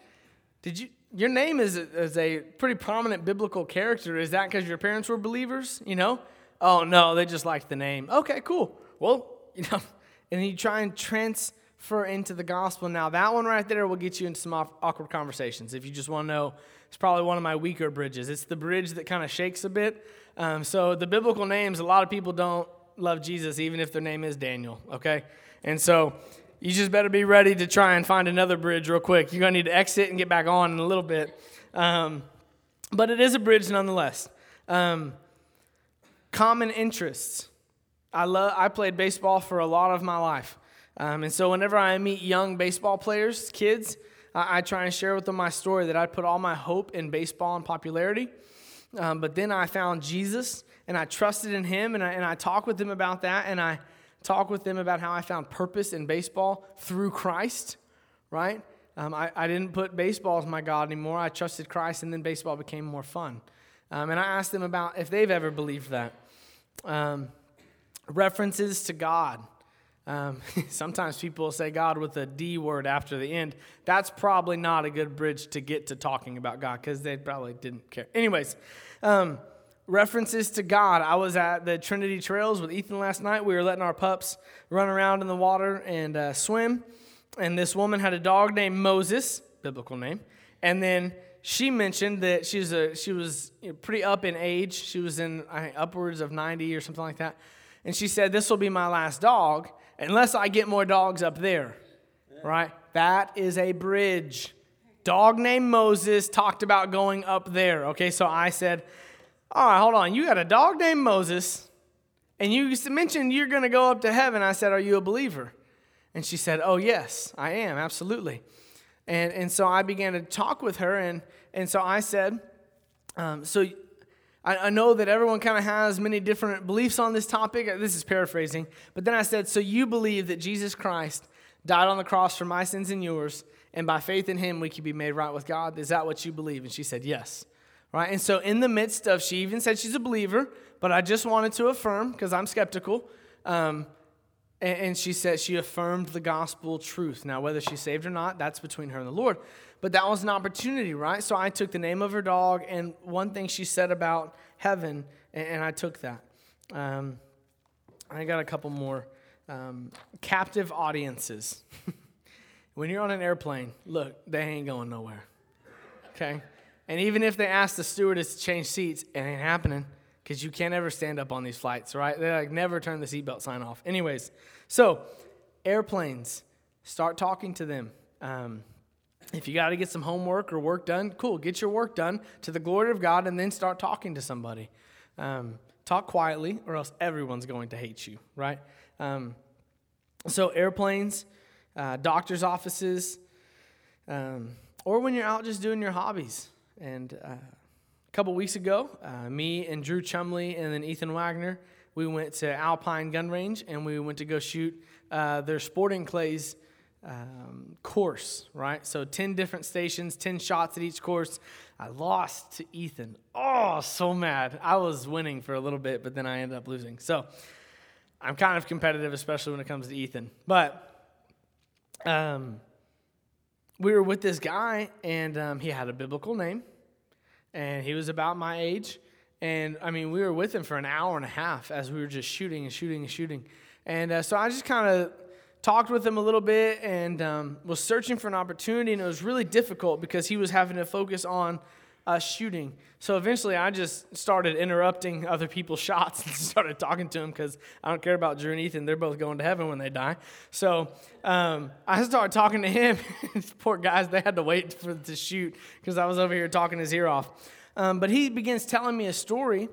[SPEAKER 1] did you, your name is, is a pretty prominent biblical character. Is that because your parents were believers? You know? Oh, no, they just liked the name. Okay, cool. Well, you know, and you try and transfer into the gospel. Now, that one right there will get you into some awkward conversations. If you just want to know, it's probably one of my weaker bridges. It's the bridge that kind of shakes a bit. Um, so, the biblical names, a lot of people don't love Jesus, even if their name is Daniel, okay? And so, you just better be ready to try and find another bridge real quick. You're going to need to exit and get back on in a little bit. Um, but it is a bridge nonetheless. Um, common interests. I love. I played baseball for a lot of my life, um, and so whenever I meet young baseball players, kids, I, I, try and share with them my story that I put all my hope in baseball and popularity. Um, but then I found Jesus, and I trusted in Him, and I, and I talk with them about that, and I talk with them about how I found purpose in baseball through Christ. Right? Um, I, I didn't put baseball as my God anymore. I trusted Christ, and then baseball became more fun. Um, and I asked them about if they've ever believed that. Um, references to God. Um, sometimes people say God with a D word after the end. That's probably not a good bridge to get to talking about God because they probably didn't care. Anyways, um, references to God. I was at the Trinity Trails with Ethan last night. We were letting our pups run around in the water and uh, swim. And this woman had a dog named Moses, biblical name. And then she mentioned that she was, a, she was pretty up in age. She was in I upwards of 90 or something like that. And she said, This will be my last dog unless I get more dogs up there. Right? That is a bridge. Dog named Moses talked about going up there. Okay, so I said, All right, hold on. You got a dog named Moses, and you mentioned you're going to go up to heaven. I said, Are you a believer? And she said, Oh, yes, I am, absolutely. And, and so I began to talk with her, and, and so I said, um, So I, I know that everyone kind of has many different beliefs on this topic. This is paraphrasing. But then I said, So you believe that Jesus Christ died on the cross for my sins and yours, and by faith in him we can be made right with God? Is that what you believe? And she said, Yes. Right? And so, in the midst of, she even said she's a believer, but I just wanted to affirm, because I'm skeptical. Um, and, she said she affirmed the gospel truth. Now, whether she's saved or not, that's between her and the Lord. But that was an opportunity, right? So I took the name of her dog and one thing she said about heaven, and, I took that. Um, I got a couple more. Um, captive audiences. when you're on an airplane, look, they ain't going nowhere. Okay? And even if they ask the stewardess to change seats, it ain't happening because you can't ever stand up on these flights, right? They like never turn the seatbelt sign off. Anyways, so airplanes, start talking to them. Um, if you got to get some homework or work done, cool, get your work done to the glory of God and then start talking to somebody. Um, talk quietly, or else everyone's going to hate you, right? Um, so, airplanes, uh, doctor's offices, um, or when you're out just doing your hobbies. And uh, a couple weeks ago, uh, me and Drew Chumley and then Ethan Wagner, we went to Alpine Gun Range and we went to go shoot uh, their sporting clays um, course, right? So 10 different stations, 10 shots at each course. I lost to Ethan. Oh, so mad. I was winning for a little bit, but then I ended up losing. So I'm kind of competitive, especially when it comes to Ethan. But um, we were with this guy, and um, he had a biblical name and he was about my age. And I mean, we were with him for an hour and a half as we were just shooting and shooting and shooting. And uh, so I just kind of talked with him a little bit and um, was searching for an opportunity. And it was really difficult because he was having to focus on uh, shooting. So eventually I just started interrupting other people's shots and started talking to them because I don't care about Drew and Ethan. They're both going to heaven when they die. So um, I started talking to him. Poor guys, they had to wait for to shoot because I was over here talking his ear off. Um, but he begins telling me a story.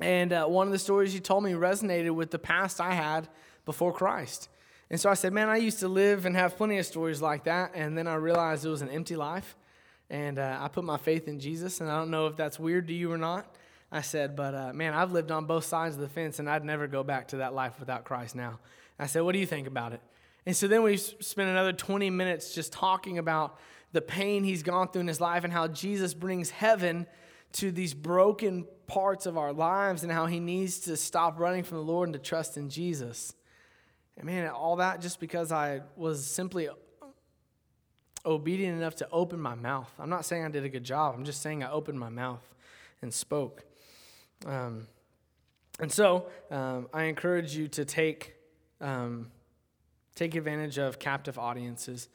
[SPEAKER 1] And uh, one of the stories he told me resonated with the past I had before Christ. And so I said, Man, I used to live and have plenty of stories like that. And then I realized it was an empty life and uh, I put my faith in Jesus. And I don't know if that's weird to you or not. I said, but uh, man, I've lived on both sides of the fence, and I'd never go back to that life without Christ now. I said, what do you think about it? And so then we spent another 20 minutes just talking about the pain he's gone through in his life and how Jesus brings heaven to these broken parts of our lives and how he needs to stop running from the Lord and to trust in Jesus. And man, all that just because I was simply obedient enough to open my mouth. I'm not saying I did a good job, I'm just saying I opened my mouth and spoke. Um, and so um, I encourage you to take, um, take advantage of captive audiences.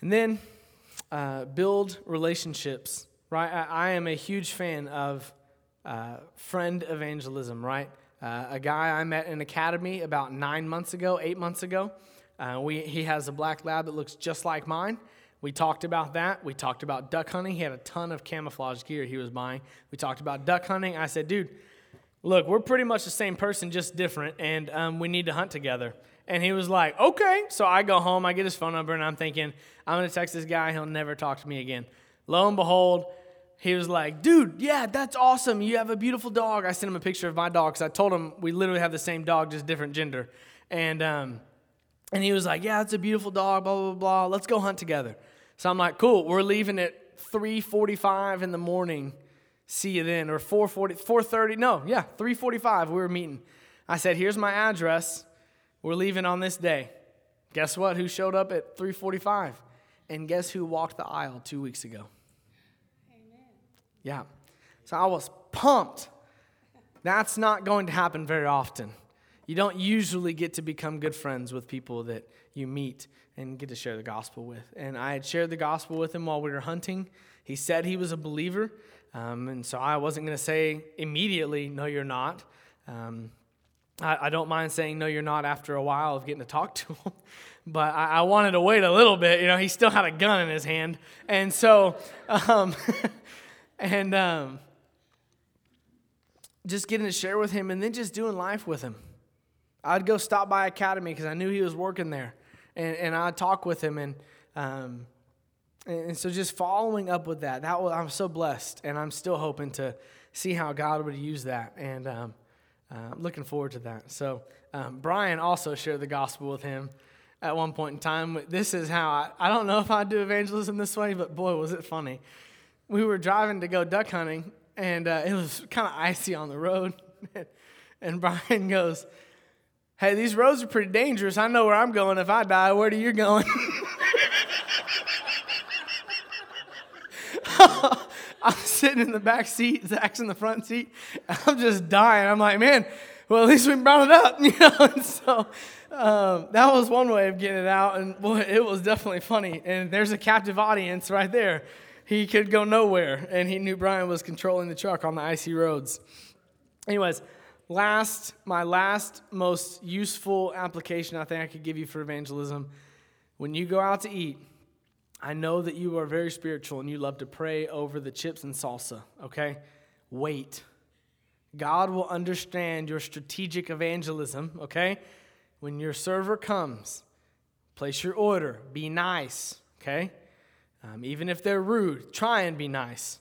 [SPEAKER 1] And then uh, build relationships, right? I, I, am a huge fan of uh, friend evangelism, right? Uh, a guy I met in academy about nine months ago, eight months ago, uh, we, he has a black lab that looks just like mine. We talked about that. We talked about duck hunting. He had a ton of camouflage gear he was buying. We talked about duck hunting. I said, dude, look, we're pretty much the same person, just different, and um, we need to hunt together. And he was like, okay. So I go home, I get his phone number, and I'm thinking, I'm going to text this guy. He'll never talk to me again. Lo and behold, he was like, dude, yeah, that's awesome. You have a beautiful dog. I sent him a picture of my dog because I told him we literally have the same dog, just different gender. And um, and he was like, Yeah, it's a beautiful dog, blah, blah, blah. Let's go hunt together. So I'm like, Cool, we're leaving at 3.45 in the morning. See you then. Or 4.40, 4.30, no, yeah, 3.45, we were meeting. I said, Here's my address. We're leaving on this day. Guess what? Who showed up at 345? And guess who walked the aisle two weeks ago? Amen. Yeah. So I was pumped. That's not going to happen very often. You don't usually get to become good friends with people that you meet and get to share the gospel with. And I had shared the gospel with him while we were hunting. He said he was a believer. Um, and so I wasn't going to say immediately, no, you're not. Um, I, I, don't mind saying, no, you're not after a while of getting to talk to him. but I, I, wanted to wait a little bit. You know, he still had a gun in his hand. And so, um, and um, just getting to share with him and then just doing life with him. I'd go stop by Academy because I knew he was working there. And, and I'd talk with him. And, um, and so just following up with that, that was, I'm so blessed. And I'm still hoping to see how God would use that. And um, uh, I'm looking forward to that. So um, Brian also shared the gospel with him at one point in time. This is how I, I don't know if I do evangelism this way, but boy, was it funny. We were driving to go duck hunting, and uh, it was kind of icy on the road. and Brian goes, Hey, these roads are pretty dangerous. I know where I'm going if I die. Where are you going? I'm sitting in the back seat, Zach's in the front seat. I'm just dying. I'm like, man, well, at least we brought it up, you know. And so um, that was one way of getting it out, and boy, it was definitely funny. And there's a captive audience right there. He could go nowhere, and he knew Brian was controlling the truck on the icy roads. Anyways, last, my last most useful application I think I could give you for evangelism when you go out to eat, I know that you are very spiritual and you love to pray over the chips and salsa, okay? Wait. God will understand your strategic evangelism, okay? When your server comes, place your order, be nice, okay? Um, even if they're rude, try and be nice.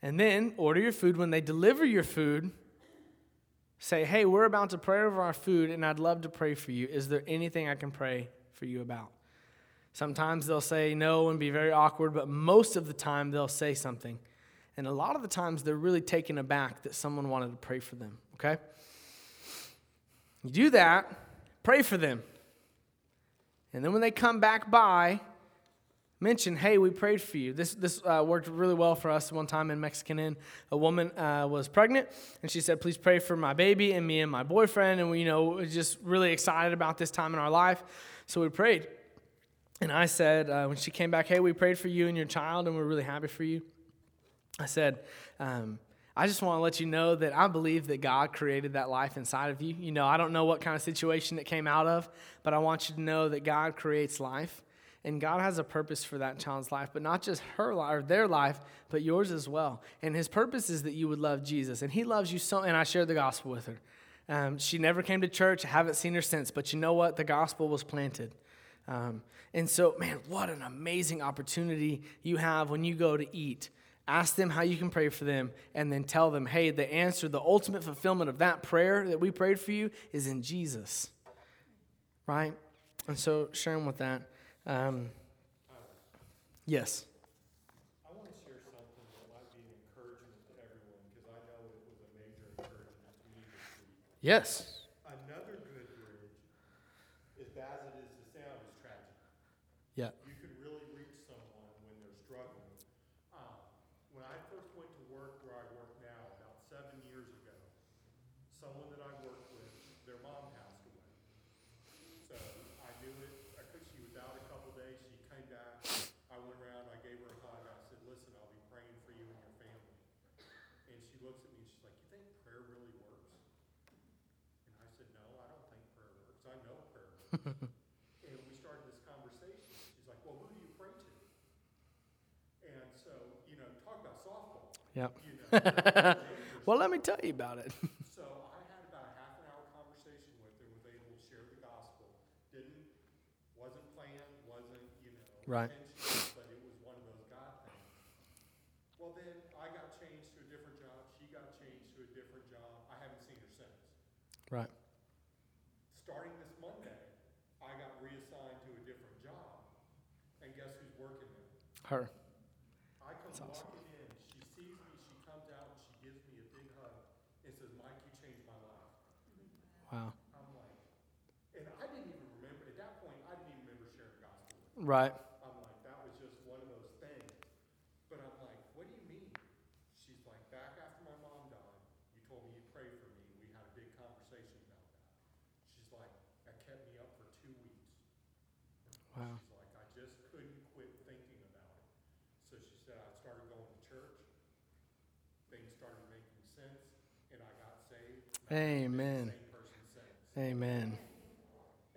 [SPEAKER 1] And then order your food. When they deliver your food, say, hey, we're about to pray over our food, and I'd love to pray for you. Is there anything I can pray for you about? Sometimes they'll say no and be very awkward, but most of the time they'll say something. And a lot of the times they're really taken aback that someone wanted to pray for them, okay? You do that, pray for them. And then when they come back by, mention, hey, we prayed for you. This, this uh, worked really well for us one time in Mexican Inn. A woman uh, was pregnant, and she said, please pray for my baby and me and my boyfriend. And we, you know, were just really excited about this time in our life. So we prayed. And I said, uh, when she came back, hey, we prayed for you and your child, and we're really happy for you. I said, um, I just want to let you know that I believe that God created that life inside of you. You know, I don't know what kind of situation it came out of, but I want you to know that God creates life. And God has a purpose for that child's life, but not just her life or their life, but yours as well. And his purpose is that you would love Jesus. And he loves you so, and I shared the gospel with her. Um, she never came to church. I haven't seen her since, but you know what? The gospel was planted. Um, and so, man, what an amazing opportunity you have when you go to eat. Ask them how you can pray for them, and then tell them, hey, the answer, the ultimate fulfillment of that prayer that we prayed for you is in Jesus. Right? And so, share them with that. Um, yes.
[SPEAKER 5] I want to share something that might be an encouragement to everyone because I know it was a major encouragement to me this week.
[SPEAKER 1] Yes. Yeah.
[SPEAKER 5] You can really reach someone when they're struggling. Uh, when I first went to work where I work now, about seven years ago, someone that I worked with, their mom passed away. So I knew it. I could, she was out a couple days. She came back. I went around. I gave her a hug. I said, "Listen, I'll be praying for you and your family." And she looks at me and she's like, "You think prayer really works?" And I said, "No, I don't think prayer works. I know prayer works."
[SPEAKER 1] Yep. You know, talk about softball. well, let me tell you about it.
[SPEAKER 5] so I had about a half an hour conversation with her, was able to share the gospel. Didn't, wasn't planned, wasn't, you know,
[SPEAKER 1] right.
[SPEAKER 5] but her. I come it's awesome. walking in, she sees
[SPEAKER 1] me,
[SPEAKER 5] she comes out, and she gives me a big hug and says, Mike, you changed my life. Wow. I'm like, and I didn't even remember,
[SPEAKER 1] at
[SPEAKER 5] that point, I didn't even remember sharing the gospel. Right. So she said, I started going to church. Things started making sense, and I got saved.
[SPEAKER 1] Amen.
[SPEAKER 5] the same person since.
[SPEAKER 1] Amen.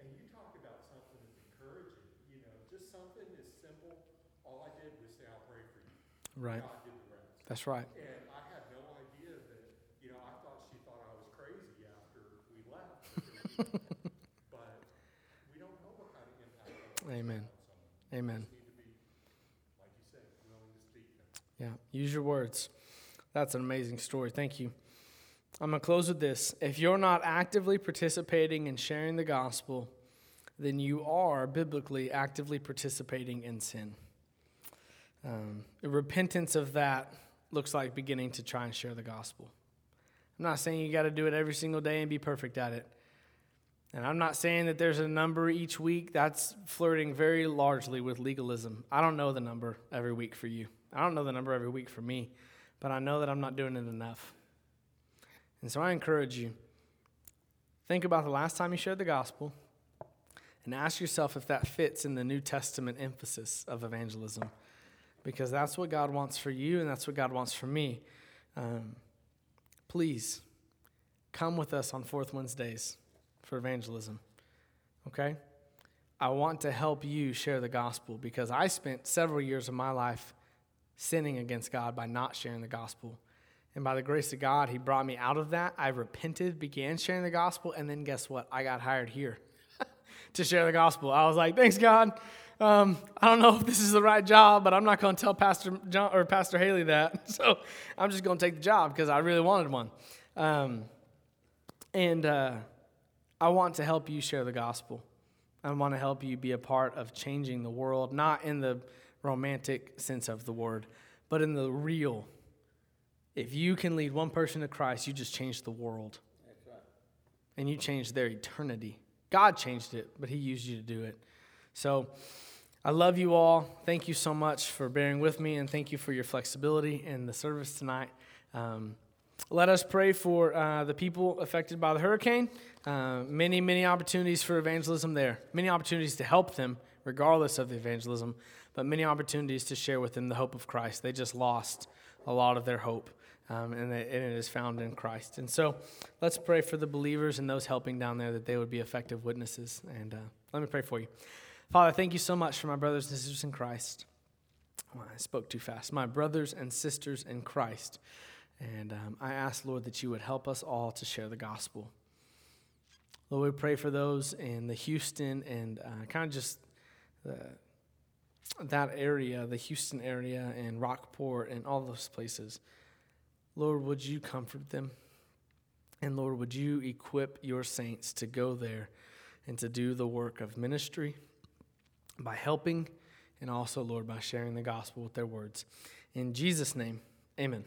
[SPEAKER 5] And you talk about something that's encouraging, you know, just something as simple. All I did was say, I'll pray for you.
[SPEAKER 1] Right.
[SPEAKER 5] God did the rest.
[SPEAKER 1] That's right.
[SPEAKER 5] And I had no idea that, you know, I thought she thought I was crazy after we left. but we don't know what kind of impact
[SPEAKER 1] Amen. Amen.
[SPEAKER 5] We just need to be, like you said, willing to speak them.
[SPEAKER 1] Yeah. Use your words. That's an amazing story. Thank you. I'm going to close with this. If you're not actively participating in sharing the gospel, then you are biblically actively participating in sin. Um, repentance of that looks like beginning to try and share the gospel. I'm not saying you got to do it every single day and be perfect at it. And I'm not saying that there's a number each week. That's flirting very largely with legalism. I don't know the number every week for you. I don't know the number every week for me, but I know that I'm not doing it enough. And so I encourage you think about the last time you shared the gospel and ask yourself if that fits in the New Testament emphasis of evangelism because that's what God wants for you and that's what God wants for me. Um, please come with us on Fourth Wednesdays for evangelism. Okay? I want to help you share the gospel because I spent several years of my life sinning against God by not sharing the gospel. And by the grace of God, He brought me out of that. I repented, began sharing the gospel, and then guess what? I got hired here to share the gospel. I was like, thanks, God. Um, I don't know if this is the right job, but I'm not going to tell Pastor John or Pastor Haley that. So I'm just going to take the job because I really wanted one. Um, and uh, I want to help you share the gospel. I want to help you be a part of changing the world, not in the romantic sense of the word, but in the real. If you can lead one person to Christ, you just changed the world. And you changed their eternity. God changed it, but He used you to do it. So I love you all. Thank you so much for bearing with me, and thank you for your flexibility in the service tonight. Um, let us pray for uh, the people affected by the hurricane. Uh, many, many opportunities for evangelism there, many opportunities to help them, regardless of the evangelism, but many opportunities to share with them the hope of Christ. They just lost a lot of their hope, um, and, it, and it is found in Christ. And so let's pray for the believers and those helping down there that they would be effective witnesses. And uh, let me pray for you. Father, thank you so much for my brothers and sisters in Christ. I spoke too fast. My brothers and sisters in Christ. And um, I ask, Lord, that you would help us all to share the gospel. Lord, we pray for those in the Houston and uh, kind of just the, that area, the Houston area and Rockport and all those places. Lord, would you comfort them? And Lord, would you equip your saints to go there and to do the work of ministry by helping and also, Lord, by sharing the gospel with their words. In Jesus' name, amen.